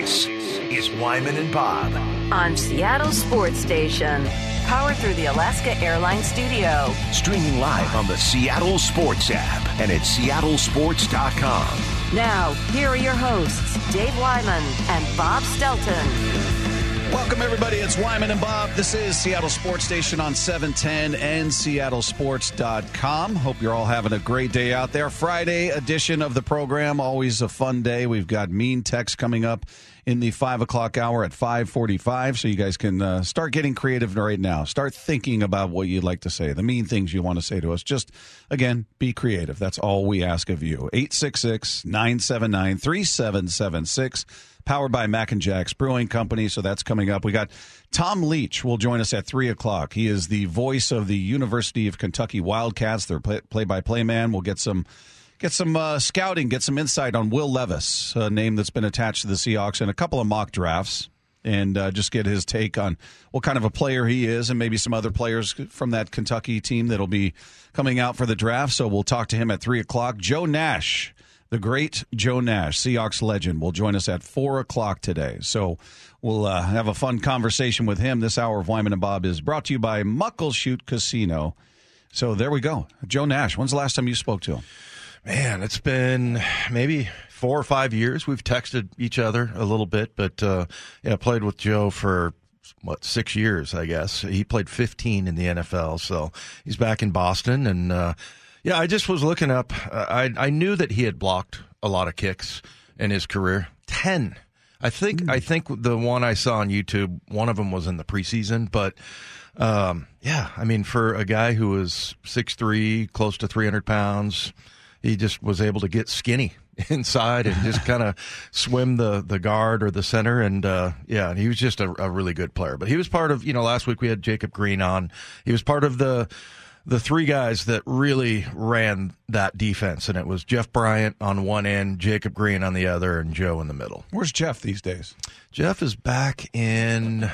This is Wyman and Bob. on Seattle Sports Station. Powered through the Alaska Airlines Studio. Streaming live on the Seattle Sports app and at seattlesports.com. Now, here are your hosts, Dave Wyman and Bob Stelton. Welcome, everybody. It's Wyman and Bob. This is Seattle Sports Station on 710 and seattlesports.com. Hope you're all having a great day out there. Friday edition of the program. Always a fun day. We've got mean text coming up in the 5 o'clock hour at 545, so you guys can uh, start getting creative right now. Start thinking about what you'd like to say, the mean things you want to say to us. Just, again, be creative. That's all we ask of you. 866 979 3776 powered by Mac and Jack's Brewing Company. So that's coming up. We got Tom Leach will join us at three o'clock. He is the voice of the University of Kentucky Wildcats. Their play by play man. We'll get some. Get some uh, scouting, get some insight on Will Levis, a name that's been attached to the Seahawks, and a couple of mock drafts, and uh, just get his take on what kind of a player he is, and maybe some other players from that Kentucky team that'll be coming out for the draft. So we'll talk to him at three o'clock. Joe Nash, the great Joe Nash, Seahawks legend, will join us at four o'clock today. So we'll uh, have a fun conversation with him. This hour of Wyman and Bob is brought to you by Muckleshoot Casino. So there we go. Joe Nash, when's the last time you spoke to him? Man, it's been maybe four or five years. We've texted each other a little bit, but uh, yeah, played with Joe for what six years, I guess. He played 15 in the NFL, so he's back in Boston, and uh, yeah, I just was looking up. Uh, I I knew that he had blocked a lot of kicks in his career. Ten. I think I think the one I saw on YouTube, one of them was in the preseason, but um, yeah, I mean, for a guy who was six three, close to 300 pounds, he just was able to get skinny inside and just kind of swim the the guard or the center and uh, yeah he was just a, a, really good player but he was part of you know last week we had Jacob Green on he was part of the the three guys that really ran that defense and it was Jeff Bryant on one end Jacob Green on the other and Joe in the middle where's Jeff these days Jeff is back in uh,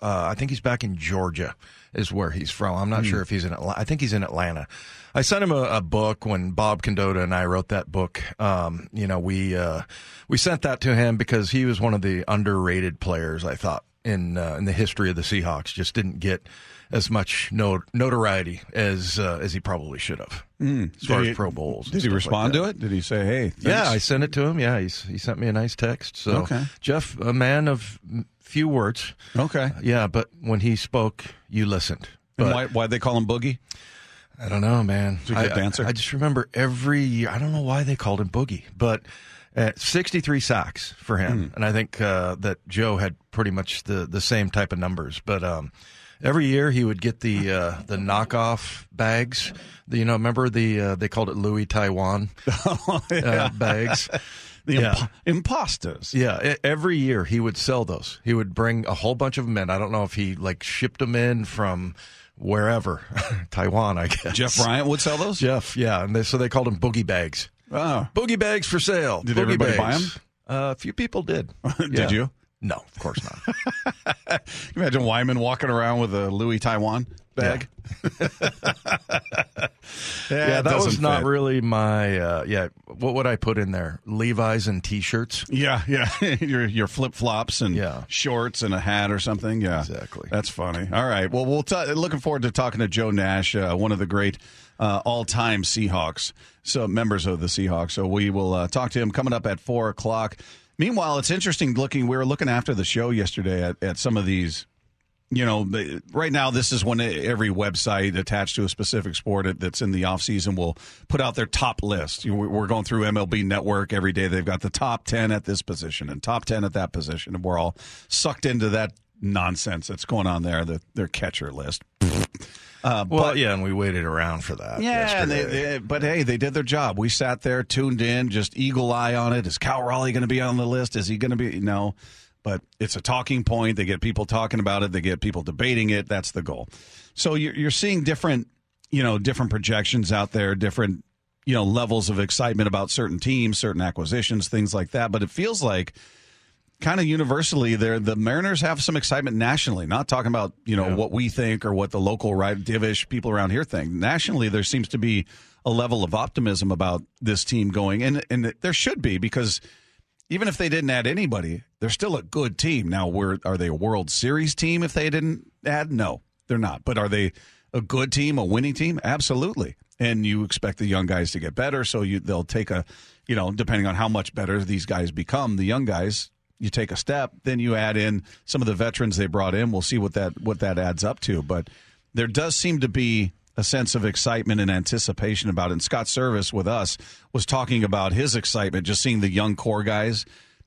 I think he's back in Georgia is where he's from I'm not mm. sure if he's in Atlanta I think he's in Atlanta I sent him a, a, book when Bob Condotta and I wrote that book. Um, you know, we uh, we sent that to him because he was one of the underrated players. I thought in uh, in the history of the Seahawks, just didn't get as much not- notoriety as uh, as he probably should have. Mm. As far he, as Pro Bowls, did he respond like to it? Did he say, "Hey"? Thanks? Yeah, I sent it to him. Yeah, he's, he sent me a nice text. So, okay. Jeff, a man of few words. Okay. Yeah, but when he spoke, you listened. But, why why they call him Boogie? I don't know, man. A good I, dancer. I, I, just remember every year. I don't know why they called him Boogie, but uh, 63 sacks for him, mm. and I think uh, that Joe had pretty much the the same type of numbers. But um, every year he would get the uh, the knockoff bags. You know, remember the uh, they called it Louis Taiwan oh, yeah. Uh, bags. The yeah. imp- imposters. Yeah, every year he would sell those. He would bring a whole bunch of them in. I don't know if he like shipped them in from wherever, Taiwan, I guess. Jeff Bryant would sell those. Jeff, yeah, and they, so they called them boogie bags. Oh, boogie bags for sale. Did boogie everybody bags. buy them? Uh, a few people did. did Yeah. you? No, of course not. Imagine Wyman walking around with a Louis Taiwan bag. yeah, it that was not fit. really my. Uh, yeah, what would I put in there? Levi's and t-shirts. Yeah, yeah. your your flip flops and Yeah. shorts and a hat or something. Yeah, Exactly. That's funny. All right. Well, we'll t- looking forward to talking to Joe Nash, uh, one of the great uh, all time Seahawks, so members of the Seahawks. So we will uh, talk to him coming up at four o'clock. Meanwhile, it's interesting looking. We were looking after the show yesterday at, at some of these you know, right now this is when every website attached to a specific sport that's in the off season will put out their top list. We're going through MLB Network every day. They've got the top ten at this position and top ten at that position, and we're all sucked into that nonsense that's going on there. The, their catcher list. Uh, Well, but- yeah, and we waited around for that. yeah, and they, they- but hey, they did their job. We sat there, tuned in, just eagle eye on it. Is Cal Raleigh going to be on the list? Is he going to be? No, but it's a talking point. They get people talking about it. They get people debating it. That's the goal. So you're, you're seeing different, you know, different projections out there, different, you know, levels of excitement about certain teams, certain acquisitions, things like that. But it feels like kind of universally there the Mariners have some excitement nationally. Not talking about you know Yeah. what we think or what the local right divish people around here think. Nationally, there seems to be a level of optimism about this team going, and and there should be because even if they didn't add anybody, they're still a good team. Now, were are they a World Series team if they didn't add? No, they're not. But are they a good team, a winning team? Absolutely. And you expect the young guys to get better, so you they'll take a, you know, depending on how much better these guys become, the young guys, you take a step, then you add in some of the veterans they brought in. We'll see what that what that adds up to, but there does seem to be a sense of excitement and anticipation about it. And Scott Servais with us was talking about his excitement just seeing the young core guys,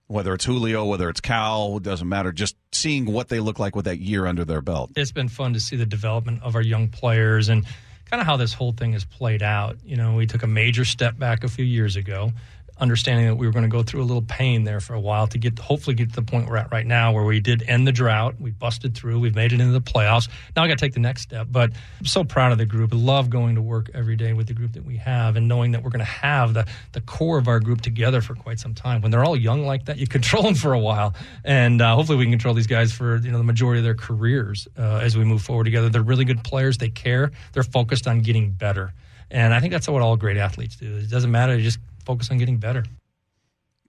whether it's Julio, whether it's Cal, it doesn't matter, just seeing what they look like with that year under their belt. It's been fun to see the development of our young players and kind of how this whole thing has played out. You know, we took a major step back a few years ago understanding that we were going to go through a little pain there for a while to get hopefully get to the point we're at right now where we did end the drought. We busted through. We've made it into the playoffs. Now i got to take the next step but i'm so proud of the group. I love going to work every day with the group that we have and knowing that we're going to have the, the core of our group together for quite some time. When they're all young like that you control them for a while. And uh, hopefully we can control these guys for you know the majority of their careers uh, as we move forward together. They're really good players. They care. They're focused on getting better. And i think that's what all great athletes do. It doesn't matter. Just focus on getting better.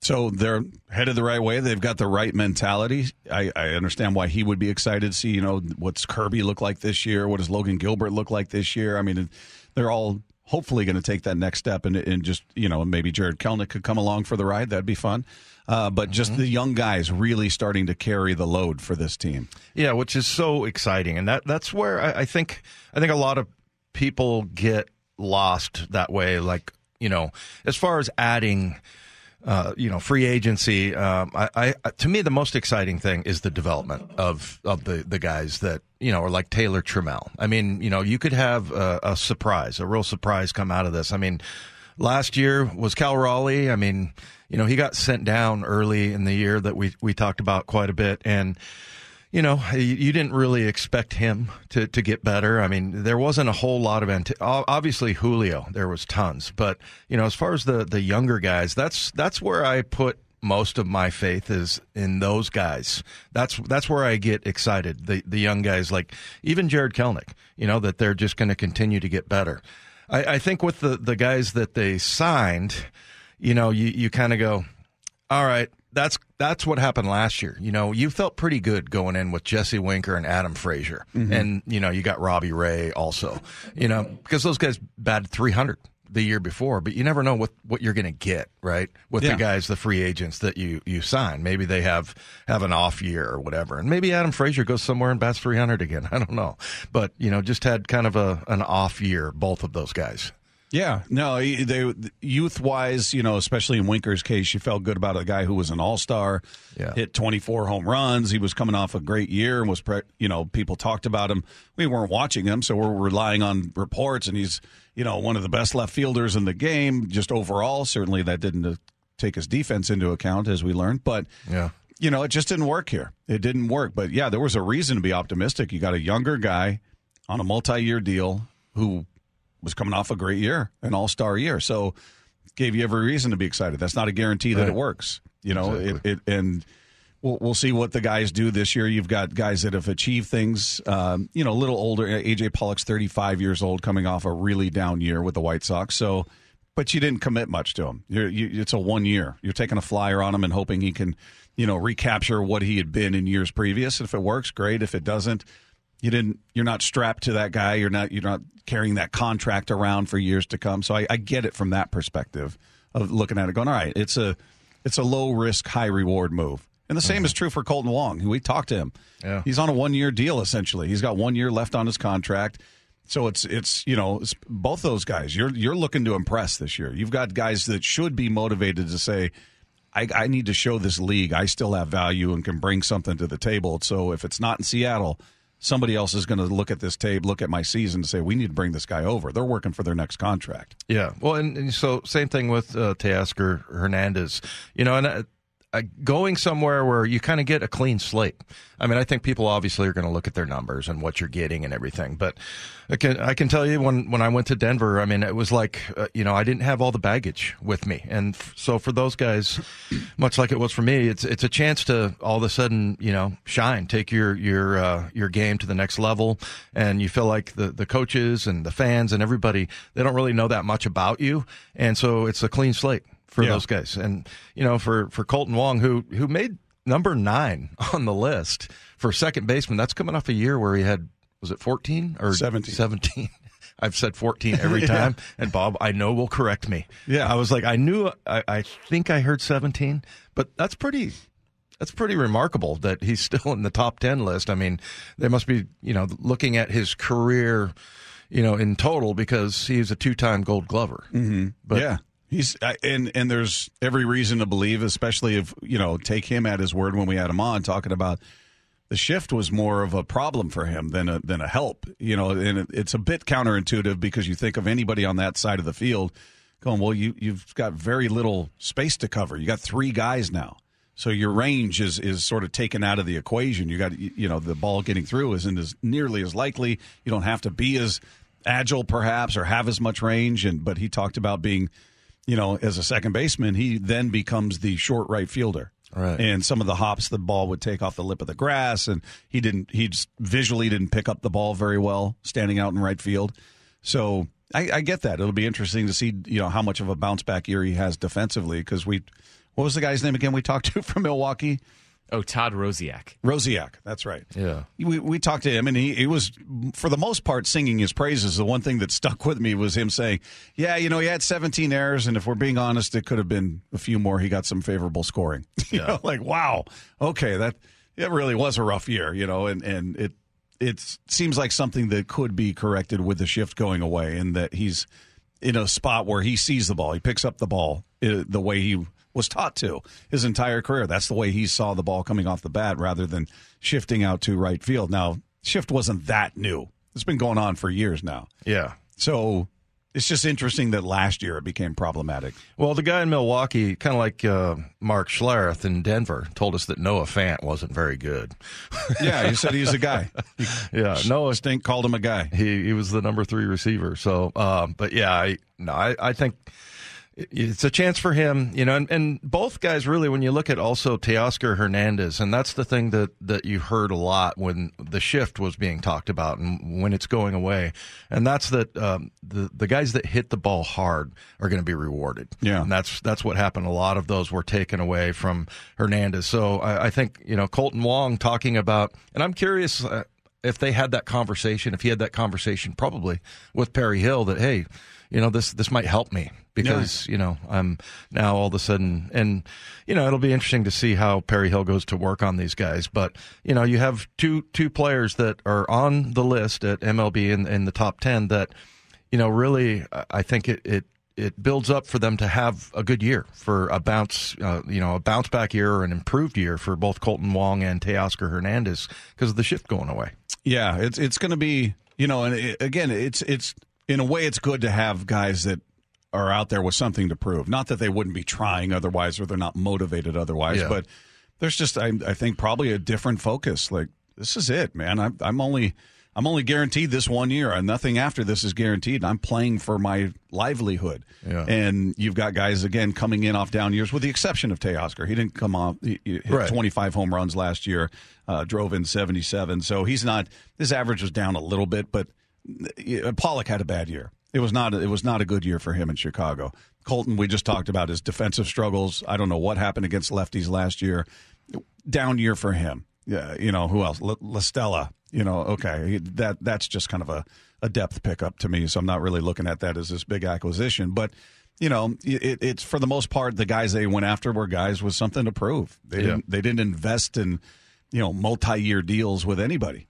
So they're headed the right way. They've got the right mentality. I, I, understand why he would be excited to see, you know, what's Kirby look like this year? What does Logan Gilbert look like this year? I mean, they're all hopefully going to take that next step and, and, just, you know, maybe Jared Kelenic could come along for the ride. That'd be fun. Uh, but just mm-hmm. the young guys really starting to carry the load for this team. Yeah, which is so exciting. And that that's where I, I think I think a lot of people get lost that way. Like, you know, as far as adding – uh, you know, free agency. Um, I, I, to me, the most exciting thing is the development of of the the guys that you know are like Taylor Trammell. I mean, you know, you could have a, a surprise, a real surprise come out of this. I mean, last year was Cal Raleigh. I mean, you know, he got sent down early in the year that we we talked about quite a bit, and you know, you didn't really expect him to, to get better. I mean, there wasn't a whole lot of anti- obviously Julio. There was tons, but you know, as far as the the younger guys, that's that's where I put most of my faith is in those guys. That's that's where I get excited. The the young guys, like even Jared Kelenic, you know, that they're just going to continue to get better. I, I think with the the guys that they signed, you know, you you kind of go, all right, that's that's what happened last year. You know, you felt pretty good going in with Jesse Winker and Adam Frazier, mm-hmm. and you know you got Robbie Ray also. You know, because those guys batted 300 the year before, but you never know what what you're going to get right with yeah. the guys, the free agents that you you sign. Maybe they have have an off year or whatever, and maybe Adam Frazier goes somewhere and bats 300 again. I don't know, but you know, just had kind of a an off year, both of those guys. Yeah, no, they youth wise, you know, especially in Winker's case, you felt good about a guy who was an all star, yeah. hit 24 home runs. He was coming off a great year and was, pre- you know, people talked about him. We weren't watching him, so we're relying on reports. And he's, you know, one of the best left fielders in the game. Just overall, certainly that didn't uh, take his defense into account, as we learned. But yeah, you know, it just didn't work here. It didn't work. But yeah, there was a reason to be optimistic. You got a younger guy on a multi year deal who was coming off a great year, an all star year. So gave you every reason to be excited. That's not a guarantee that right. it works. You know, exactly. it, it, and we'll, we'll see what the guys do this year. You've got guys that have achieved things, um, you know, a little older. AJ Pollock's 35 years old, coming off a really down year with the White Sox. So, but you didn't commit much to him. You, it's a one year. You're taking a flyer on him and hoping he can, you know, recapture what he had been in years previous. If it works, great. If it doesn't, you didn't you're not strapped to that guy. You're not you're not carrying that contract around for years to come. So I, I, get it from that perspective of looking at it going all right it's a it's a low risk high reward move. And the same mm-hmm. is true for Kolten Wong. We talked to him. Yeah. he's on a one year deal essentially. He's got one year left on his contract. So it's it's you know it's both those guys you're you're looking to impress this year. You've got guys that should be motivated to say I, I need to show this league I still have value and can bring something to the table. So if it's not in Seattle somebody else is going to look at this tape, look at my season, and say we need to bring this guy over. They're working for their next contract. Yeah, well, and, and so same thing with uh, Teoscar Hernandez. You know, and uh, uh, going somewhere where you kind of get a clean slate. I mean, I think people obviously are going to look at their numbers and what you're getting and everything. But I can I can tell you when when I went to Denver, I mean, it was like uh, you know I didn't have all the baggage with me, and f- so for those guys, much like it was for me, it's it's a chance to all of a sudden you know shine, take your your uh, your game to the next level, and you feel like the the coaches and the fans and everybody they don't really know that much about you, and so it's a clean slate for Yeah. those guys. And you know, for for Kolten Wong, who who made number nine on the list for second baseman, that's coming off a year where he had was it fourteen or 17. 17? I've said 14 every time, and Bob, I know will correct me. Yeah. I was like, I knew, I, I think I heard 17, but that's pretty, that's pretty remarkable that he's still in the top 10 list. I mean, they must be, you know, looking at his career, you know, in total because he's a two-time Gold Glover. Mm-hmm. But yeah. He's and and there's every reason to believe, especially if you know take him at his word when we had him on talking about the shift was more of a problem for him than a than a help. You know, and it, it's a bit counterintuitive because you think of anybody on that side of the field going, well, you you've got very little space to cover. You got three guys now. So your range is is sort of taken out of the equation. You got you know the ball getting through isn't as nearly as likely. You don't have to be as agile perhaps or have as much range. And but he talked about being, you know, as a second baseman, he then becomes the short right fielder. Right. And some of the hops the ball would take off the lip of the grass, and he didn't. He just visually didn't pick up the ball very well standing out in right field. So I, I get that. It'll be interesting to see, you know, how much of a bounce back year he has defensively. Because we, what was the guy's name again? We talked to from Milwaukee. Oh, Todd Rosiak. Rosiak, that's right. Yeah. We, we talked to him, and he, he was, for the most part, singing his praises. The one thing that stuck with me was him saying, Yeah, you know, he had 17 errors, and if we're being honest, it could have been a few more. He got some favorable scoring. you know, like, wow, okay, that it really was a rough year, you know, and, and it it seems like something that could be corrected with the shift going away, and that he's in a spot where he sees the ball, he picks up the ball uh, the way he was taught to his entire career. That's the way he saw the ball coming off the bat rather than shifting out to right field. Now, shift wasn't that new. It's been going on for years now. Yeah. So it's just interesting that last year it became problematic. Well, the guy in Milwaukee, kind of like uh, Mark Schlereth in Denver, told us that Noah Fant wasn't very good. Yeah, he said he's a guy. He, Yeah, Noah Stink called him a guy. he he was the number three receiver. So, um, but yeah, I no, I, I think it's a chance for him, you know, and, and both guys really. When you look at also Teoscar Hernandez, and that's the thing that that you heard a lot when the shift was being talked about, and when it's going away, and that's that um, the the guys that hit the ball hard are going to be rewarded. Yeah. and that's that's what happened. A lot of those were taken away from Hernandez. So I, I think you know Kolten Wong talking about, and I'm curious. Uh, if they had that conversation, if he had that conversation probably with Perry Hill that, hey, you know, this this might help me because, you know, I'm now all of a sudden and you know, it'll be interesting to see how Perry Hill goes to work on these guys. But, you know, you have two two players that are on the list at MLB in, in the top ten that, you know, really I- I think it, it it builds up for them to have a good year for a bounce, uh, you know, a bounce back year or an improved year for both Kolten Wong and Teoscar Hernandez because of the shift going away. Yeah, it's it's going to be you know, and it, again, it's it's in a way it's good to have guys that are out there with something to prove. Not that they wouldn't be trying otherwise, or they're not motivated otherwise, Yeah. but there's just I, I think probably a different focus. Like this is it, man. I'm I'm only I'm only guaranteed this one year, and nothing after this is guaranteed. I'm playing for my livelihood, Yeah. and you've got guys again coming in off down years, with the exception of Teoscar. He didn't come off. He, he hit Right. 25 home runs last year, uh, drove in 77. So he's not. His average was down a little bit, but Pollock had a bad year. It was not. It was not a good year for him in Chicago. Kolten, we just talked about his defensive struggles. I don't know what happened against lefties last year. Down year for him. Yeah, you know who else? La, La You know, okay, that that's just kind of a, a depth pickup to me. So I'm not really looking at that as this big acquisition, but you know, it, it's for the most part the guys they went after were guys with something to prove. They Yeah. didn't they didn't invest in you know multi year deals with anybody.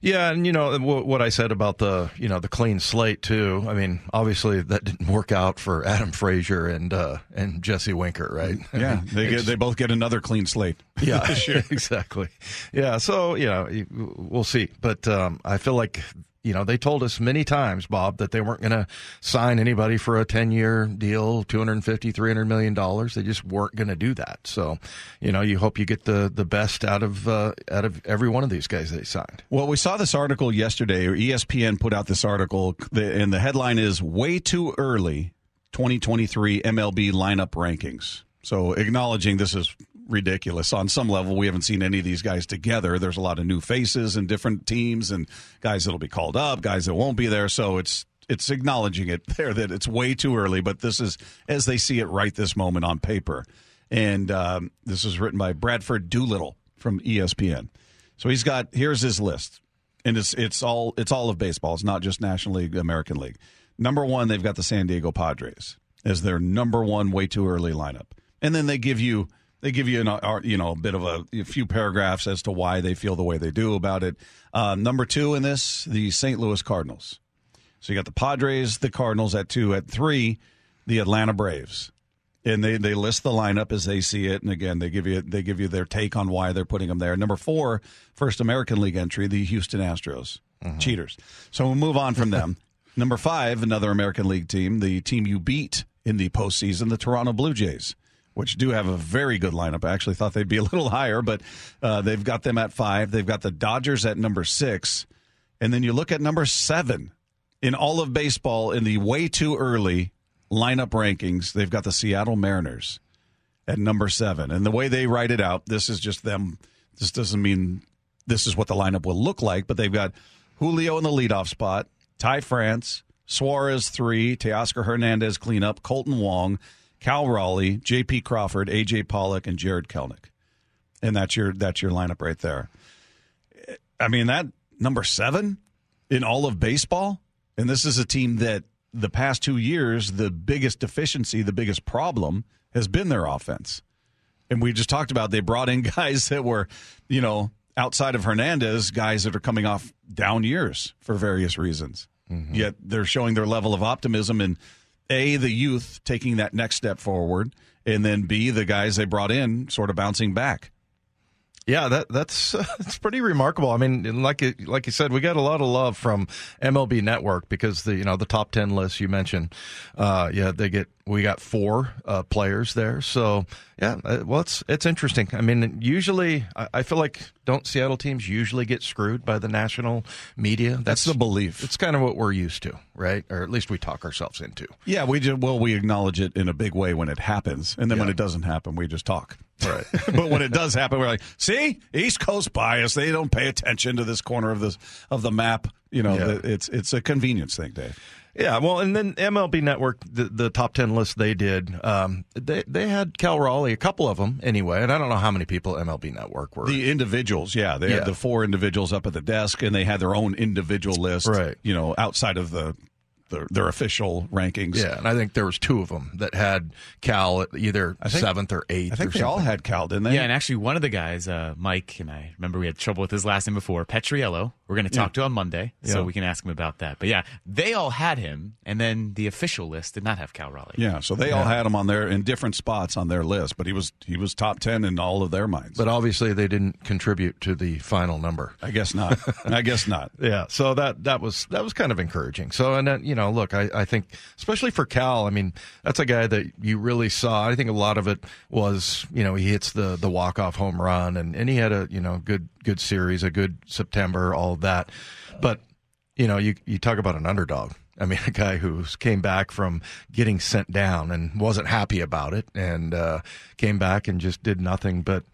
Yeah, and you know what I said about the you know the clean slate too. I mean, obviously that didn't work out for Adam Frazier and uh, and Jesse Winker, right? I Yeah, mean, they get, they both get another clean slate. yeah, exactly. Yeah, so you know we'll see, but um, I feel like you know they told us many times, Bob, that they weren't going to sign anybody for a ten year deal, $250, 300 million dollars. They just weren't going to do that. So you know you hope you get the the best out of uh, out of every one of these guys they signed. Well, we saw this article yesterday, or ESPN put out this article, and the headline is "Way Too Early 2023 MLB Lineup Rankings." So, acknowledging this is ridiculous on some level, we haven't seen any of these guys together. There's a lot of new faces and different teams, and guys that'll be called up, guys that won't be there. So, it's it's acknowledging it there that it's way too early, but this is as they see it right this moment on paper. And um, this is written by Bradford Doolittle from ESPN. So he's got here's his list, and it's it's all it's all of baseball. It's not just National League, American League. Number one, they've got the San Diego Padres as their number one way too early lineup, and then they give you they give you an uh, you know a bit of a, a few paragraphs as to why they feel the way they do about it. Uh, number two in this, the St. Louis Cardinals. So you got the Padres, the Cardinals at two, at three, the Atlanta Braves and they, they list the lineup as they see it, and again they give you they give you their take on why they're putting them there. Number four, first American League entry, the Houston Astros, cheaters. So we'll move on from them. Number five, another American League team, the team you beat in the postseason, the Toronto Blue Jays, which do have a very good lineup. I actually thought they'd be a little higher, but uh, they've got them at five. They've got the Dodgers at number six, and then you look at number seven in all of baseball in the way too early lineup rankings, they've got the Seattle Mariners at number seven. And the way they write it out, this is just them. This doesn't mean this is what the lineup will look like, but they've got Julio in the leadoff spot, Ty France, Suarez three, Teoscar Hernandez cleanup, Kolten Wong, Cal Raleigh, J.P. Crawford, A.J. Pollock, and Jared Kelenic. And that's your that's your lineup right there. I mean that number seven in all of baseball, and this is a team that the past two years, the biggest deficiency, the biggest problem has been their offense. And we just talked about they brought in guys that were, you know, outside of Hernandez, guys that are coming off down years for various reasons. Mm-hmm. Yet they're showing their level of optimism in A, the youth taking that next step forward, and then B, the guys they brought in sort of bouncing back. Yeah, that that's it's pretty remarkable. I mean, like you- like you said, we got a lot of love from MLB Network because the you know the top ten list you mentioned. Uh, yeah, they get we got four uh, players there. So yeah, uh, well, it's it's interesting. I mean, usually I, I feel like don't Seattle teams usually get screwed by the national media? That's the belief. It's kind of what we're used to, right? Or at least we talk ourselves into. Yeah, we just, well, we acknowledge it in a big way when it happens, and then when it doesn't happen, we just talk. Right. but when it does happen, we're like, "See, East Coast bias. They don't pay attention to this corner of this of the map." You know, Yeah. the, it's it's a convenience thing, Dave. Yeah, well, and then MLB Network, the, the top ten list they did, um, they they had Cal Raleigh, a couple of them anyway, and I don't know how many people MLB Network were. The individuals, yeah, they Yeah. had the four individuals up at the desk, and they had their own individual list, Right. You know, outside of the, the their official rankings. yeah, and I think there was two of them that had Cal at either think- seventh or eighth. I think or they all had Cal, didn't they? Yeah, and actually, one of the guys, uh, Mike, and I remember we had trouble with his last name before, Petriello. We're going to talk to him Monday, so we can ask him about that. But yeah, they all had him, and then the official list did not have Cal Raleigh. Yeah, so they all had him on there in different spots on their list, but he was he was top ten in all of their minds. but obviously they didn't contribute to the final number. I guess not. I guess not. Yeah, so that that was that was kind of encouraging. So, and then you know, look, I, I think especially for Cal, I mean, that's a guy that you really saw. I think a lot of it was, you know, he hits the the walk off home run, and and he had a you know good good series, a good September, all of that. But you know, you you talk about an underdog. I mean, a guy who came back from getting sent down and wasn't happy about it, and uh, came back and just did nothing but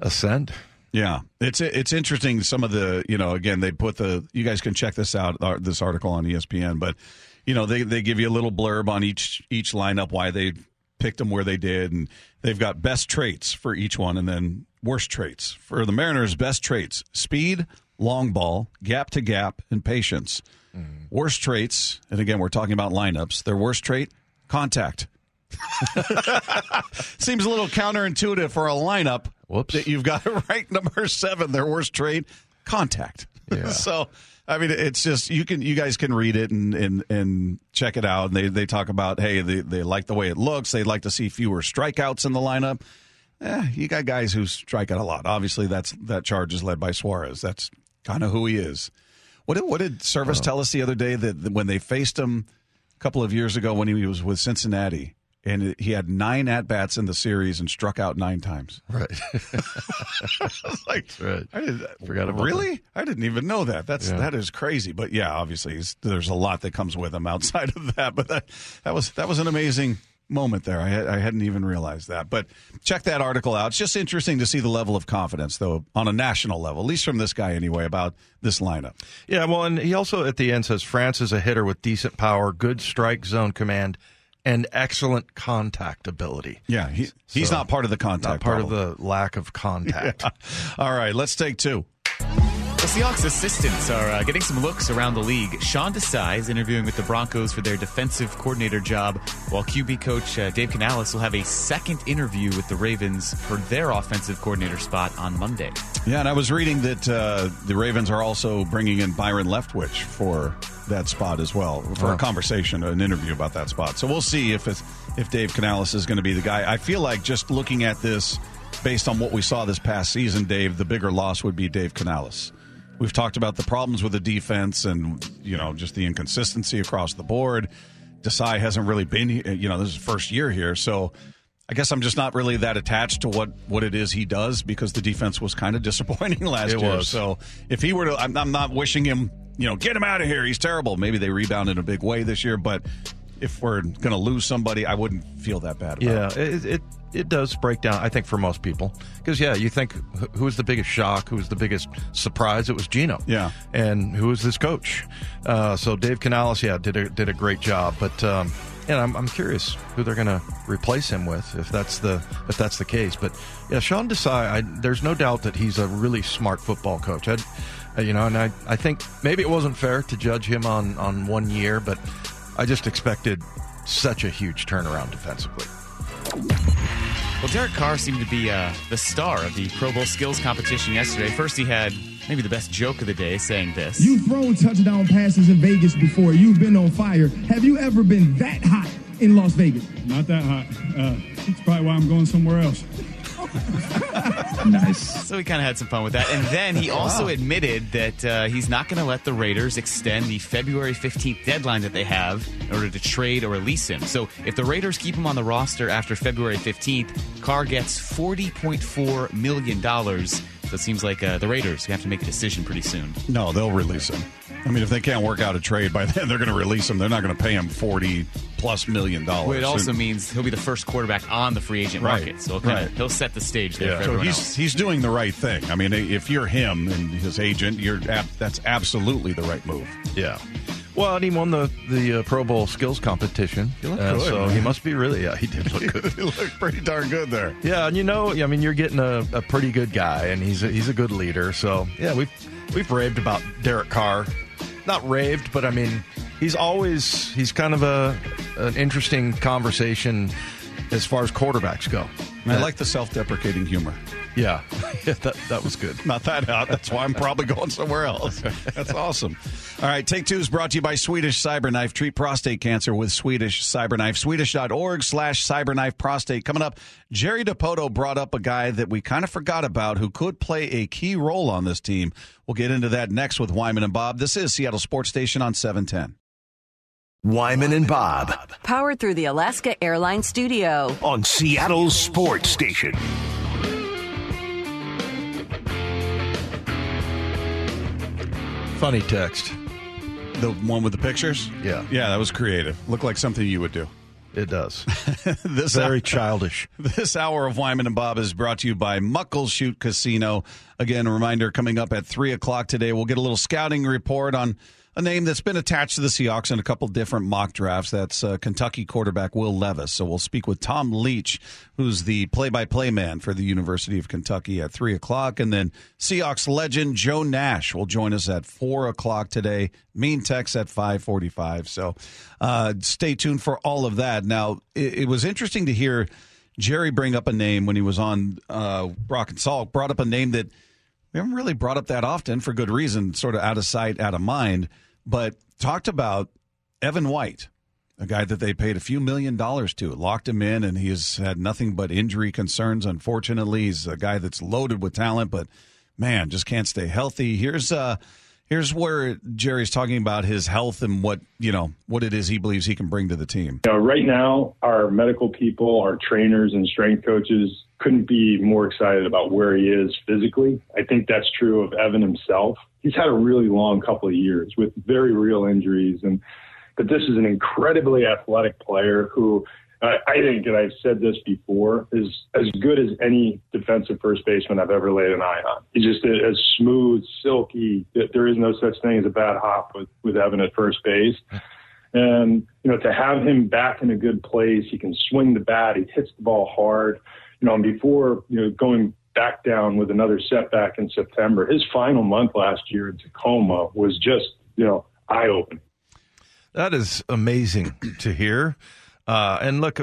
ascend. Yeah, it's it's interesting. Some of the you know again they put the you guys can check this out uh, this article on ESPN, but you know they they give you a little blurb on each each lineup why they picked them where they did, and they've got best traits for each one, and then worst traits for the Mariners. Best traits: speed, long ball, gap to gap, and patience. Worst traits, and again we're talking about lineups. Their worst trait: contact. Seems a little counterintuitive for a lineup Whoops. that you've got ranked number seven. Their worst trade, contact. Yeah. so, I mean, it's just you can you guys can read it and and, and check it out. And they they talk about hey they they like the way it looks. They'd like to see fewer strikeouts in the lineup. Eh, you got guys who strike out a lot. Obviously, that's that charge is led by Suarez. That's kind of who he is. What did what did Servais tell us the other day that, that when they faced him a couple of years ago when he was with Cincinnati and he had nine at bats in the series and struck out nine times. Right. I like, right. I did, Forgot about really? I didn't even know that. That's Yeah. that is crazy. But yeah, obviously, he's, there's a lot that comes with him outside of that. But that that was that was an amazing moment there. I, I hadn't even realized that. But check that article out. It's just interesting to see the level of confidence, though, on a national level, at least from this guy anyway, about this lineup. Yeah, well, and he also at the end says France is a hitter with decent power, good strike zone command, and excellent contact ability. Yeah, he, he's So, not part of the contact. Not part problem. of the lack of contact. All right, let's take two. The Seahawks assistants are uh, getting some looks around the league. Sean Desai is interviewing with the Broncos for their defensive coordinator job, while QB coach uh, Dave Canales will have a second interview with the Ravens for their offensive coordinator spot on Monday. Yeah, and I was reading that uh, the Ravens are also bringing in Byron Leftwich for that spot as well for a conversation, an interview about that spot. So we'll see if it's, if Dave Canales is going to be the guy. I feel like just looking at this based on what we saw this past season, Dave, the bigger loss would be Dave Canales. We've talked about the problems with the defense and you know just the inconsistency across the board. Desai hasn't really been, you know, this is his first year here, so I guess I'm just not really that attached to what what it is he does because the defense was kind of disappointing last It year. was. So if he were to, I'm, I'm not wishing him, you know, get him out of here. He's terrible. Maybe they rebound in a big way this year, but if we're going to lose somebody, I wouldn't feel that bad. About Yeah, it. it, it it does break down. I think for most people, because yeah, you think who- was the biggest shock, who was the biggest surprise? It was Gino. Yeah. and who was this coach? Uh, so Dave Canales, yeah, did a did a great job. But um, and I'm I'm curious who they're going to replace him with if that's the if that's the case. But yeah, Sean Desai, I, there's no doubt that he's a really smart football coach. I, uh, you know, and I I think maybe it wasn't fair to judge him on on one year, but I just expected such a huge turnaround defensively. Well, Derek Carr seemed to be uh, the star of the Pro Bowl skills competition yesterday. First, he had maybe the best joke of the day, saying this. You've thrown touchdown passes in Vegas before. You've been on fire. Have you ever been that hot in Las Vegas? Not that hot. Uh, that's probably why I'm going somewhere else. Nice. So we kind of had some fun with that. And then he also admitted that uh, he's not going to let the Raiders extend the February 15th deadline that they have in order to trade or release him. So if the Raiders keep him on the roster after February 15th, Carr gets $40.4 million. So it seems like uh, the Raiders have to make a decision pretty soon. No, they'll release him. I mean, if they can't work out a trade by then, they're going to release him. They're not going to pay him forty plus million dollars. Well, it also And- means he'll be the first quarterback on the free agent Right, market. So he'll, kinda, right. he'll set the stage there Yeah. for So he's else. he's doing the right thing. I mean, if you're him and his agent, you're ab- that's absolutely the right move. Yeah. Well, and he won the the uh, Pro Bowl skills competition. He looked good, so man. he must be really. Yeah, he did look good. he looked pretty darn good there. yeah, and you know, I mean, you're getting a, a pretty good guy, and he's a, he's a good leader. So yeah, we've we've raved about Derek Carr. Not raved, but I mean, he's always he's kind of a an interesting conversation as far as quarterbacks go. And I like the self-deprecating humor. Yeah, yeah that that was good. Not that hot. That's why I'm probably going somewhere else. That's awesome. All right, Take Two is brought to you by Swedish Cyberknife. Treat prostate cancer with Swedish Cyberknife. Swedish.org slash cyberknife prostate. Coming up, Jerry Dipoto brought up a guy that we kind of forgot about who could play a key role on this team. We'll get into that next with Wyman and Bob. This is Seattle Sports Station on 710. Wyman and Bob Powered through the Alaska Airlines Studio. on Seattle's Sports Station. Funny text. The one with the pictures? Yeah. Yeah, that was creative. Looked like something you would do. It does. This Very childish. This hour of Wyman and Bob is brought to you by Muckleshoot Casino. Again, a reminder coming up at 3 o'clock today. We'll get a little scouting report on a name that's been attached to the Seahawks in a couple different mock drafts. That's uh, Kentucky quarterback Will Levis. So we'll speak with Tom Leach, who's the play by play man for the University of Kentucky at 3 o'clock. And then Seahawks legend Joe Nash will join us at 4 o'clock today. Mean Text at 545. So uh, stay tuned for all of that. Now, it, it was interesting to hear Jerry bring up a name when he was on uh, Brock and Salk, brought up a name that we haven't really brought up that often for good reason, sort of out of sight, out of mind, but talked about Evan White, a guy that they paid a few million dollars to, locked him in, and he has had nothing but injury concerns. Unfortunately, he's a guy that's loaded with talent, but man, just can't stay healthy. Here's uh here's where Jerry's talking about his health and what you know what it is he believes he can bring to the team. You know, right now, our medical people, our trainers, and strength coaches couldn't be more excited about where he is physically. I think that's true of Evan himself. He's had a really long couple of years with very real injuries, and but this is an incredibly athletic player who I, I think, and I've said this before, is as good as any defensive first baseman I've ever laid an eye on. He's just as smooth, silky. There is no such thing as a bad hop with, with Evan at first base. And, you know, to have him back in a good place, he can swing the bat, he hits the ball hard. You know, and before, you know, going back down with another setback in September, his final month last year in Tacoma was just, you know, eye opening. That is amazing to hear. Uh, and look,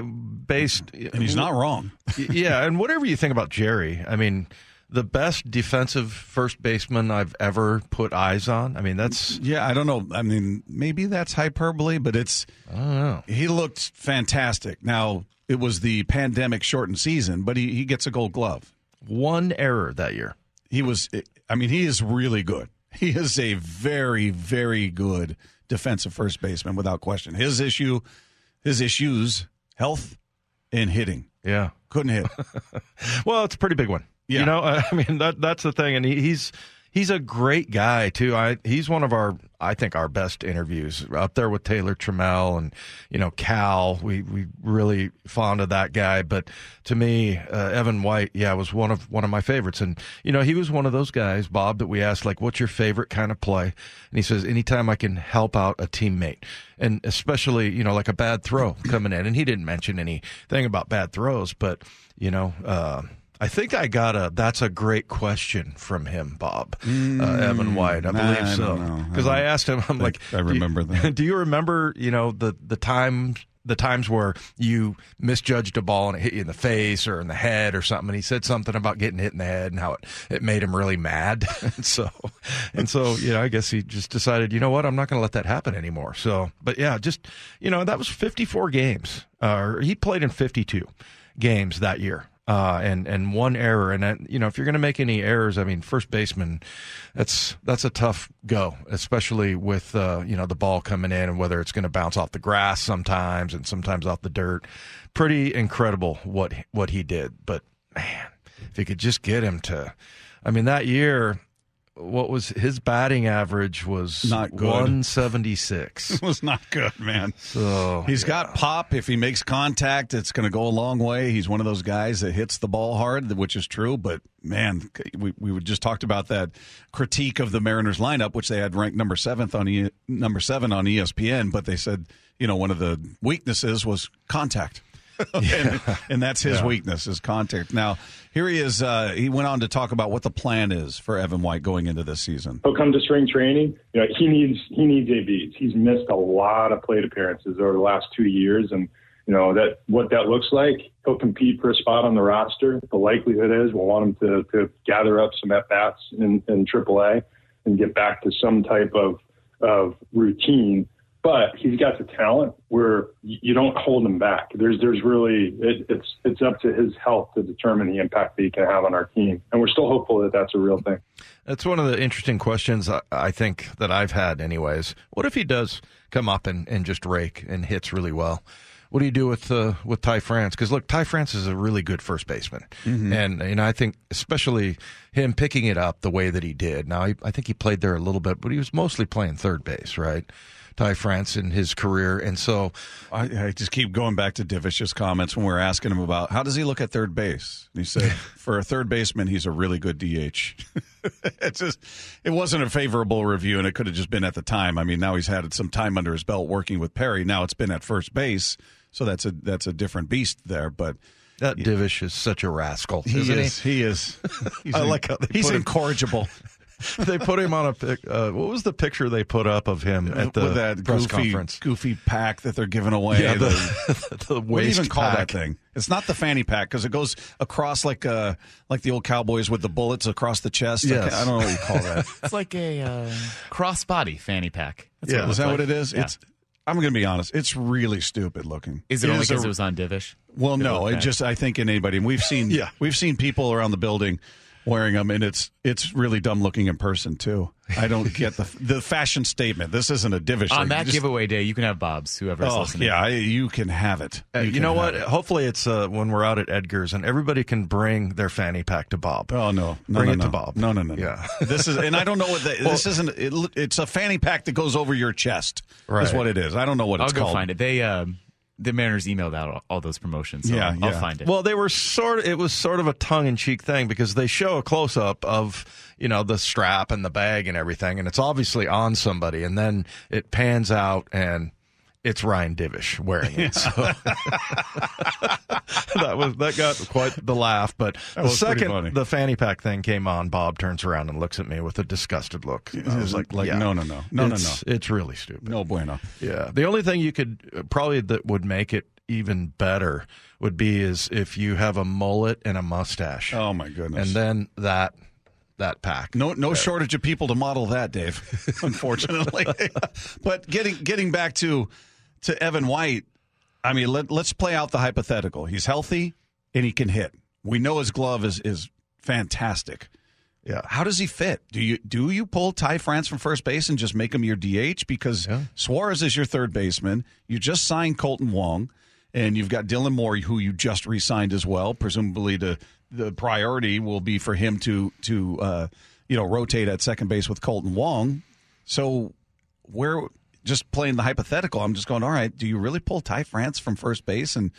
based, and he's not wrong. yeah, and whatever you think about Jerry, I mean, the best defensive first baseman I've ever put eyes on. I mean, that's yeah. I don't know. I mean, maybe that's hyperbole, but it's. I don't know. He looked fantastic. Now it was the pandemic shortened season, but he, he gets a Gold Glove. One error that year. He was. I mean, he is really good. He is a very, very good defensive first baseman without question. His issue, his issues, health and hitting. Yeah, couldn't hit. well, it's a pretty big one. Yeah. You know, I mean that that's the thing, and he, he's he's a great guy too. I he's one of our I think our best interviews up there with Taylor Trammell and you know Cal. We we really fond of that guy, but to me, uh, Evan White, yeah, was one of one of my favorites. And you know, he was one of those guys, Bob, that we asked like, "What's your favorite kind of play?" And he says, "Anytime I can help out a teammate." And especially, you know, like a bad throw coming in. And he didn't mention anything about bad throws, but you know, uh, I think I got a. That's a great question from him, Bob mm, uh, Evan White. I nah, believe so because I, I, asked him. I'm like, I remember do you, that. Do you remember? You know the the time the times where you misjudged a ball and it hit you in the face or in the head or something. And he said something about getting hit in the head and how it, it made him really mad. and so, and so, you know, I guess he just decided, you know what, I'm not going to let that happen anymore. So, but yeah, just, you know, that was 54 games. Uh, he played in 52 games that year uh, and and one error. And that, you know, if you're going to make any errors, I mean, first baseman, that's that's a tough go, especially with uh, you know the ball coming in and whether it's going to bounce off the grass sometimes and sometimes off the dirt. Pretty incredible what what he did, but man, if you could just get him to, I mean, that year what was his batting average was not good. 176. was not good, man. So he's yeah. got pop. If he makes contact, it's going to go a long way. He's one of those guys that hits the ball hard, which is true. But man, we we just talked about that critique of the Mariners lineup, which they had ranked number seventh on e, number seven on ESPN. But they said you know one of the weaknesses was contact. and, and, that's his yeah. weakness is contact. Now, here he is. Uh, he went on to talk about what the plan is for Evan White going into this season. He'll come to spring training. You know, he needs he needs ABs. He's missed a lot of plate appearances over the last two years, and you know that what that looks like. He'll compete for a spot on the roster. The likelihood is we'll want him to, to gather up some at bats in, in AAA and get back to some type of of routine but he's got the talent where you don't hold him back. There's there's really it, it's it's up to his health to determine the impact that he can have on our team, and we're still hopeful that that's a real thing. That's one of the interesting questions I think that I've had, anyways. What if he does come up and, and just rake and hits really well? What do you do with uh, with Ty France? Because look, Ty France is a really good first baseman, mm-hmm. and and I think especially him picking it up the way that he did. Now I think he played there a little bit, but he was mostly playing third base, right? Ty France in his career. And so I, I just keep going back to Divish's comments when we are asking him about how does he look at third base. And he said, for a third baseman, he's a really good DH. it just it wasn't a favorable review, and it could have just been at the time. I mean, now he's had some time under his belt working with Perry. Now it's been at first base, so that's a that's a different beast there. But that Divish is such a rascal. He is. He? he is. I like how he's incorrigible. they put him on a pic. Uh, what was the picture they put up of him at the With that press goofy, conference? Goofy pack that they're giving away. Yeah, the, the, what do you even call pack. that thing? It's not the fanny pack because it goes across like uh like the old cowboys with the bullets across the chest. Yes. I, I don't know what you call that. it's like a uh, crossbody fanny pack. That's yeah, is that like. what it is? Yeah. It's. I'm going to be honest. It's really stupid looking. Is it, it only because it was on Divish? Well, no. It just I think in anybody. And we've seen yeah. we've seen people around the building wearing them, and it's it's really dumb looking in person too. I don't get the the fashion statement. This isn't a divish. On that just, giveaway day, you can have Bob's. Whoever's oh, listening. Yeah, you can have it. Uh, you, you know what? It. Hopefully, it's uh, when we're out at Edgar's and everybody can bring their fanny pack to Bob. Oh no, no bring no, it no. to Bob. No, no, no. Yeah, this is, and I don't know what the, well, this isn't. It, it's a fanny pack that goes over your chest. Right, is what it is. I don't know what I'll it's go called. find it. They. Um, the Mariners emailed out all, all those promotions. So Yeah, I'll, I'll find it. Well, they were sort of, it was sort of a tongue in cheek thing because they show a close up of, you know, the strap and the bag and everything. And it's obviously on somebody. And then it pans out and it's Ryan Divish wearing it. So that was, that got quite the laugh. But the pretty funny. second the fanny pack thing came on, Bob turns around and looks at me with a disgusted look. I was like, Like, yeah, no, no, no. No, no, it's, It's really stupid. No bueno. Yeah. The only thing you could probably that would make it even better would be is if you have a mullet and a mustache. Oh my goodness. And then that that pack. No, no shortage of people to model that, Dave. Unfortunately, but getting getting back to to Evan White, I mean, let, let's play out the hypothetical. He's healthy and he can hit. We know his glove is is fantastic. Yeah. How does he fit? Do you do you pull Ty France from first base and just make him your DH because Yeah. Suarez is your third baseman? You just signed Kolten Wong, and you've got Dylan Moore, who you just re-signed as well. Presumably, the the priority will be for him to to uh, you know rotate at second base with Kolten Wong. So where just playing the hypothetical, I'm just going. All right, do you really pull Ty France from first base and?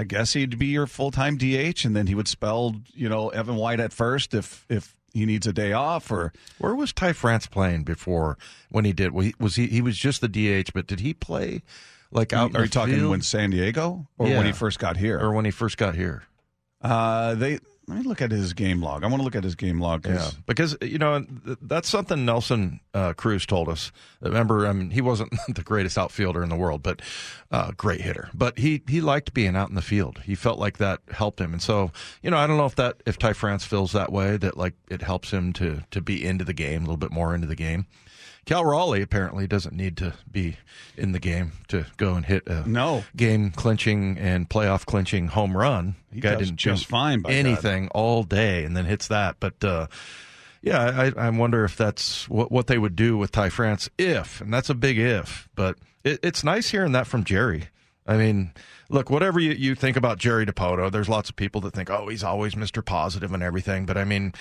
I guess he'd be your full time DH, and then he would spell, you know, Evan White at first if if he needs a day off or Where was Ty France playing before when he did? Was he, was he was just the DH, but did he play like out? Are you talking field? when San Diego or Yeah. when he first got here? or when he first got here? uh, they let me look at his game log. I want to look at his game log. 'cause- Yeah, because you know that's something Nelson uh, Cruz told us. Remember, I mean, he wasn't the greatest outfielder in the world, but uh, great hitter. But he he liked being out in the field. He felt like that helped him, and so you know, I don't know if that if Ty France feels that way that like it helps him to to be into the game a little bit more into the game. Cal Raleigh apparently doesn't need to be in the game to go and hit a No. game clinching and playoff clinching home run. He Guy didn't just fine, by God. anything all day and then hits that. But uh, yeah, I, I wonder if that's what what they would do with Ty France if, and that's a big if. But it, it's nice hearing that from Jerry. I mean, look, whatever you, you think about Jerry Dipoto, there's lots of people that think, oh, he's always Mr. Positive and everything. But I mean,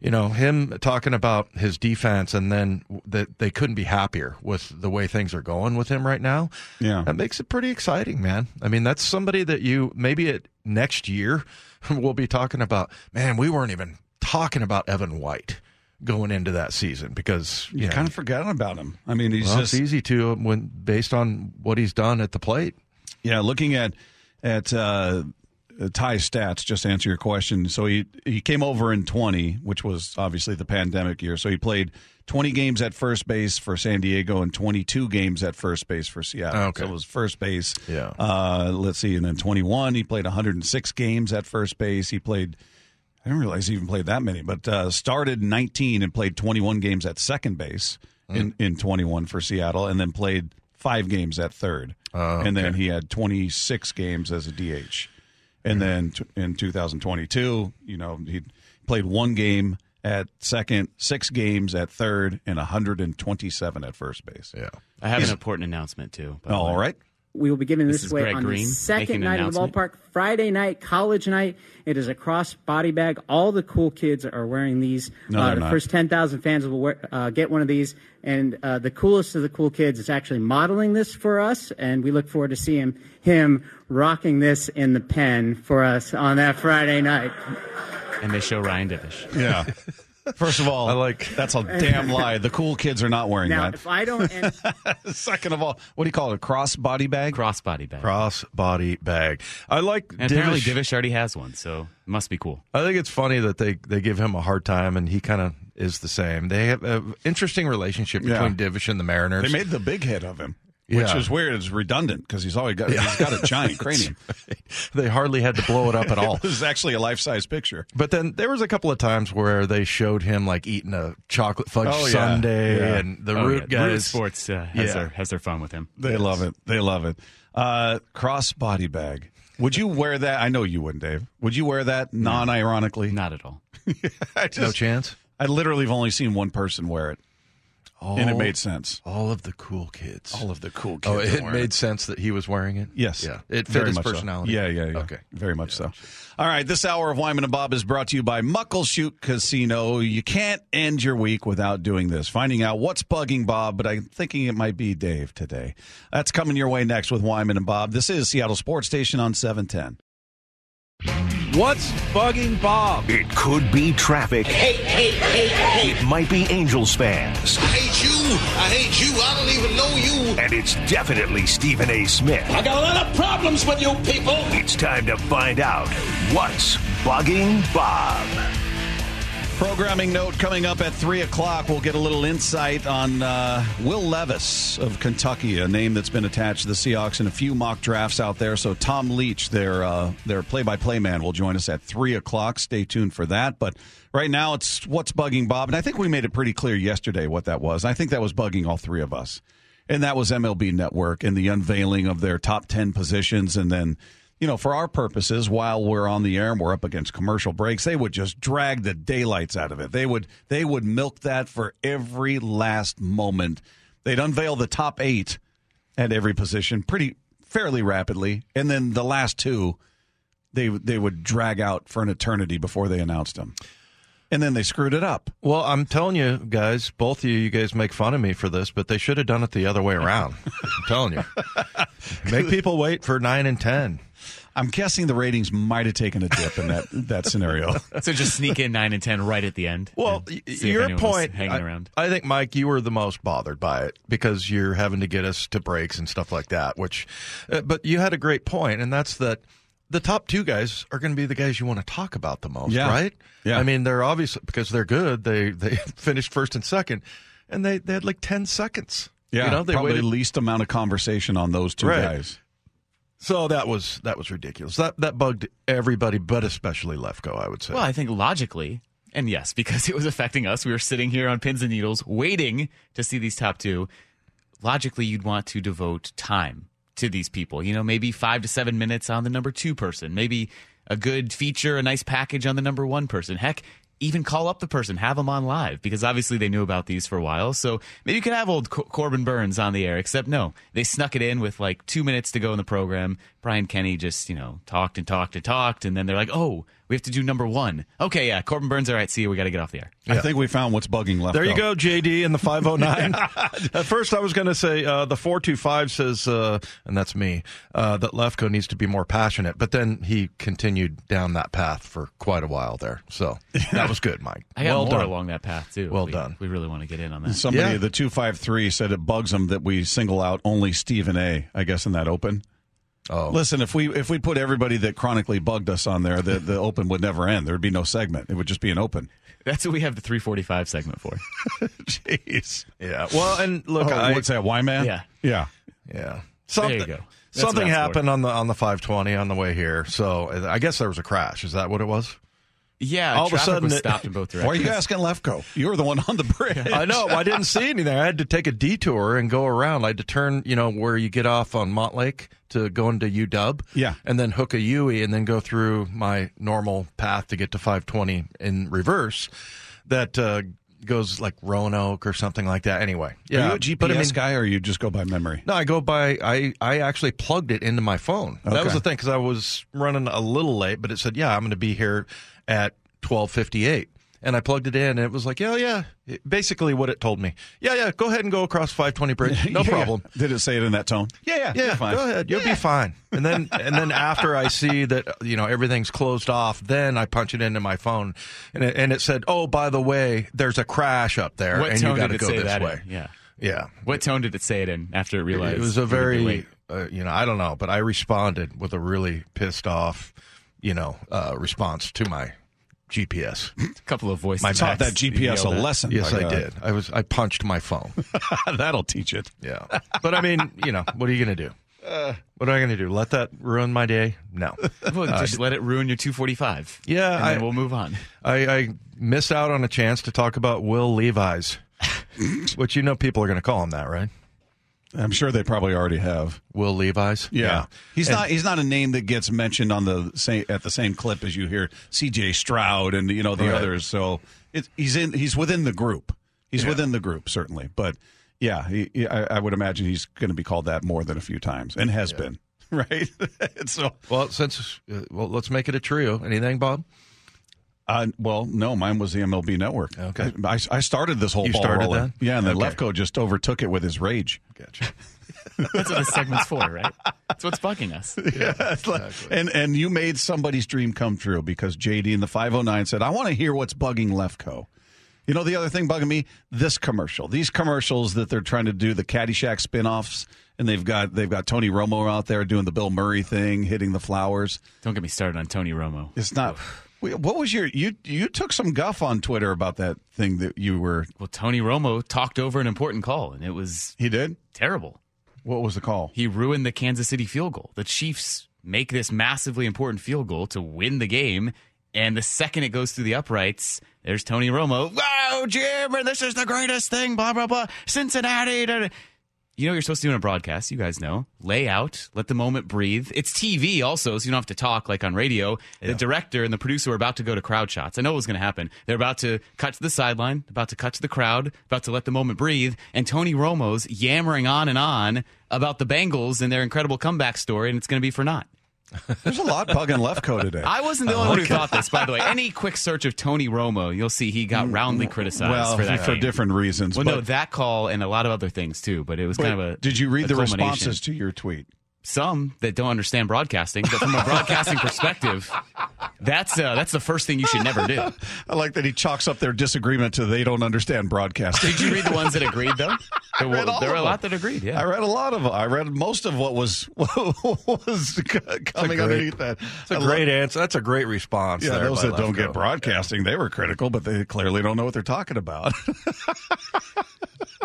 you know, him talking about his defense and then that they couldn't be happier with the way things are going with him right now. Yeah. That makes it pretty exciting, man. I mean, that's somebody that you maybe it next year we'll be talking about, man, we weren't even talking about Evan White going into that season because you you know, kind of forgotten about him. I mean, he's well, just it's easy to when based on what he's done at the plate. Yeah, looking at at uh, Ty's stats, just to answer your question. So he he came over in 20, which was obviously the pandemic year. So he played 20 games at first base for San Diego and 22 games at first base for Seattle. Okay. So it was first base. Yeah. Uh, let's see, and then 21, he played 106 games at first base. He played. I didn't realize he even played that many, but uh, started 19 and played 21 games at second base in, in 21 for Seattle, and then played five games at third. Oh, And then he had 26 games as a DH. And then t- in 2022, you know, he played one game at second, six games at third, and 127 at first base. Yeah. I have an important announcement too. Oh, all right. We will be giving This this, away Greg on Green the second night of the ballpark, Friday night, college night. It is a cross body bag. All the cool kids are wearing these. No, uh, the not. first 10,000 fans will wear, uh, get one of these. And uh, the coolest of the cool kids is actually modeling this for us. And we look forward to seeing him, him rocking this in the pen for us on that Friday night. And they show Ryan Divish. Yeah. First of all, I like- that's a damn lie. The cool kids are not wearing Now, that. if I don't, and Second of all, what do you call it? A cross body bag? Crossbody bag. Cross body bag. I like and apparently Divish- Divish already has one, so it must be cool. I think it's funny that they, they give him a hard time, and he kind of is the same. They have an interesting relationship Yeah. between Divish and the Mariners. They made the big hit of him, which Yeah. is weird. It's redundant because he's always got he's got a giant cranium. they hardly had to blow it up at all. It was actually a life size picture. But then there was a couple of times where they showed him like eating a chocolate fudge Oh, yeah. sundae, Yeah. and the Oh, root yeah. Root guys. Sports uh, has, Yeah. their, has their fun with him. They love it. They love it. Uh, cross body bag. Would you wear that? I know you wouldn't, Dave. Would you wear that non-ironically? Not at all. Just, No chance. I literally have only seen one person wear it. And it made sense. All of the cool kids. All of the cool oh, kids. Oh, it made sense that he was wearing it. Yes. Yeah. It fit Very his much so. personality. Yeah, yeah, yeah. Okay. Very much so. All right. This hour of Wyman and Bob is brought to you by Muckleshoot Casino. You can't end your week without doing this. Finding out what's bugging Bob, but I'm thinking it might be Dave today. That's coming your way next with Wyman and Bob. This is Seattle Sports Station on 710. What's bugging Bob? It could be traffic. Hate, hate, hate, hate. It might be Angels fans. I hate you. I hate you. I don't even know you. And it's definitely Stephen A. Smith. I got a lot of problems with you people. It's time to find out what's bugging Bob. Programming note coming up at 3 o'clock. We'll get a little insight on uh, Will Levis of Kentucky, a name that's been attached to the Seahawks in a few mock drafts out there. So Tom Leach, their, uh, their play-by-play man, will join us at 3 o'clock. Stay tuned for that. But right now, it's what's bugging Bob. And I think we made it pretty clear yesterday what that was. I think that was bugging all three of us. And that was MLB Network and the unveiling of their top 10 positions and then – you know, for our purposes, while we're on the air and we're up against commercial breaks, they would just drag the daylights out of it. They would they would milk that for every last moment. They'd unveil the top eight at every position pretty fairly rapidly, and then the last two they they would drag out for an eternity before they announced them. And then they screwed it up. Well, I'm telling you guys, both of you, you guys make fun of me for this, but they should have done it the other way around. I'm telling you. Make people wait for 9 and 10. I'm guessing the ratings might have taken a dip in that that scenario. So just sneak in nine and ten right at the end. Well, and y- see if your point, hanging I, around. I think, Mike, you were the most bothered by it because you're having to get us to breaks and stuff like that. Which, uh, but you had a great point, and that's that the top two guys are going to be the guys you want to talk about the most, Yeah. right? Yeah. I mean, they're obviously because they're good. They they finished first and second, and they they had like ten seconds. Yeah, you know, they probably waited least amount of conversation on those two Right. guys. So that was that was ridiculous. That that bugged everybody, but especially Lefko. I would say. Well, I think logically, and yes, because it was affecting us, we were sitting here on pins and needles waiting to see these top two. Logically, you'd want to devote time to these people. You know, maybe five to seven minutes on the number two person, maybe a good feature, a nice package on the number one person. Heck, even call up the person, have them on live because obviously they knew about these for a while. So maybe you could have old Cor- Corbin Burnes on the air, except no, they snuck it in with like two minutes to go in the program. Brian Kenny just, you know, talked and talked and talked. And then they're like, oh, we have to do number one. Okay, yeah, Corbin Burnes, all right, see you. We got to get off the air. I think we found what's bugging left. There you go, JD, and the 509. At first, I was going to say uh, the 425 says, uh, and that's me, uh, that Lefko needs to be more passionate. But then he continued down that path for quite a while there. So that was good, Mike. I got well more done. along that path too. Well We- done. We really want to get in on that. Somebody, Yeah. the 253, said it bugs him that we single out only Stephen A, I guess, in that open. Oh. Listen, if we if we put everybody that chronically bugged us on there, the, the open would never end. There would be no segment. It would just be an open. That's what we have the 345 segment for. Jeez. Yeah. Well, and look, Oh, I, what's that? Why man? Yeah. Yeah. Yeah. Something, you go. That's something what I asked for. happened on the on the 520 on the way here. So I guess there was a crash. Is that what it was? Yeah, All of a sudden it- stopped in both directions. Why are you asking Lefko? You were the one on the bridge. I know. I didn't see anything. I had to take a detour and go around. I had to turn, you know, where you get off on Montlake to go into UW. Yeah. And then hook a UE and then go through my normal path to get to 520 in reverse. That uh, goes like Roanoke or something like that. Anyway. Yeah. Are you a GPS I mean- guy or you just go by memory? No, I go by. I I actually plugged it into my phone. That was the thing because I was running a little late, but it said, "Yeah, I'm going to be here at 12:58." And I plugged it in, and it was like, "Yeah, yeah." It- basically, what it told me. Yeah, yeah. Go ahead and go across 520 bridge. No Yeah. problem. Did it say it in that tone? Yeah, yeah. Yeah, go ahead. You'll be fine. And then and then after I see that you know everything's closed off, then I punch it into my phone, and it, and it said, "Oh, by the way, there's a crash up there, What and you got to it go say this that way." in? Yeah. Yeah. What tone did it say it in after it realized It was a very, uh, you know, I don't know, but I responded with a really pissed off, you know, uh, response to my GPS. a couple of voices. I taught that GPS a lesson. yes, I God. did. I was, I punched my phone. That'll teach it. Yeah, but I mean, you know, what are you going to do? What am I going to do? Let that ruin my day? No. Well, just let it ruin your 245. Yeah, and I- then we'll move on. I, I missed out on a chance to talk about Will Levi's, which you know people are going to call him that, right? I'm sure they probably already have. Will Levi's. Yeah, he's And- not. He's not a name that gets mentioned on the same at the same clip as you hear C.J. Stroud and you know the Right. others. So it's, he's in. He's within the group. He's Yeah. within the group certainly, but yeah, he, he- I, I would imagine he's going to be called that more than a few times, and has been right. so, Well, since uh, well, let's make it a trio. Anything, Bob? Uh, well, no, mine was the MLB Network. Okay. I, I started this whole You ball started rolling. that? Yeah, and then Okay. Lefko just overtook it with his rage. Gotcha. That's what this segment's for, right? That's what's bugging us. Yeah, it's like- and and you made somebody's dream come true because JD in the 509 said, "I want to hear what's bugging Lefko." You know the other thing bugging me? This commercial. These commercials that they're trying to do the Caddyshack spin-offs and they've got they've got Tony Romo out there doing the Bill Murray thing, hitting the flowers. Don't get me started on Tony Romo. It's not Wait, what was your you you took some guff on Twitter about that thing that you were Well, Tony Romo talked over an important call, and it was He did? terrible. What was the call? He ruined the Kansas City field goal. The Chiefs make this massively important field goal to win the game, and the second it goes through the uprights, there's Tony Romo. Wow, Jim, this is the greatest thing. Blah blah blah. Cincinnati. da, da." You know what you're supposed to do in a broadcast. You guys know. Lay out, let the moment breathe. It's TV also, so you don't have to talk like on radio. The director and the producer are about to go to crowd shots. I know what was going to happen. They're about to cut to the sideline, about to cut to the crowd, about to let the moment breathe. And Tony Romo's yammering on and on about the Bengals and their incredible comeback story, and it's going to be for naught. There's a lot bugging Lefko today. I wasn't the only one who thought this, by the way. Any quick search of Tony Romo, you'll see he got roundly criticized well, for that for game. different reasons. Well, no, that call and a lot of other things too. But it was kind of a. Did you read the responses to your tweet? Some that don't understand broadcasting, but from a broadcasting perspective, that's uh, that's the first thing you should never do. I like that he chalks up their disagreement to they don't understand broadcasting. Did you read the ones that agreed though? There read all there were a lot them. that agreed. Yeah, I read a lot of. I read most of what was was coming great- underneath that. It's a I great love- answer. That's a great response. Yeah, those that don't Lefko. get broadcasting, they were critical, but they clearly don't know what they're talking about.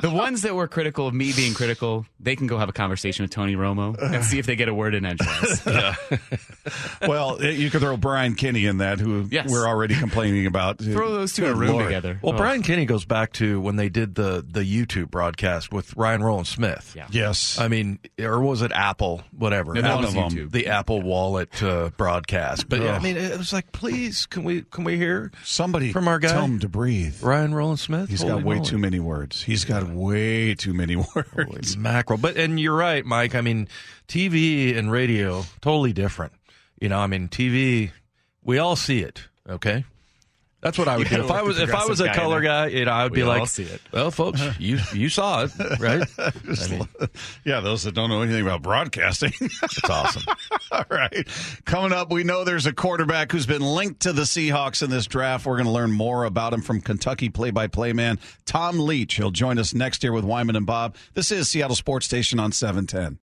the ones that were critical of me being critical, they can go have a conversation with Tony Romo and see if they get a word in edgewise. well, you could throw Brian Kenny in that, who Yes. we're already complaining about. Throw those two in a room Lord. together. Well, Oh. Brian Kenny goes back to when they did the the YouTube broadcast with Ryan Rowland-Smith. Yeah. Yes. I mean, or was it Apple? Whatever. No, that One of them. The Apple Wallet uh, broadcast. But yeah, I mean, it was like, please, can we can we hear Somebody from our guy tell him to breathe. Ryan Rowland-Smith? He's Holy got way moly. too many words. He's got way too many Holy words. mackerel. But and you're right, Mike. I mean, TV and radio totally different. You know, I mean, TV, we all see it. Okay. That's what I would do if I was if I was a guy color guy. You know, I would We be like, see it. "Well, folks, you you saw it, right? I mean, yeah, those that don't know anything about broadcasting. it's awesome. All right. Coming up, we know there's a quarterback who's been linked to the Seahawks in this draft. We're going to learn more about him from Kentucky play by play man Tom Leach. He'll join us next year with Wyman and Bob. This is Seattle Sports Station on 710.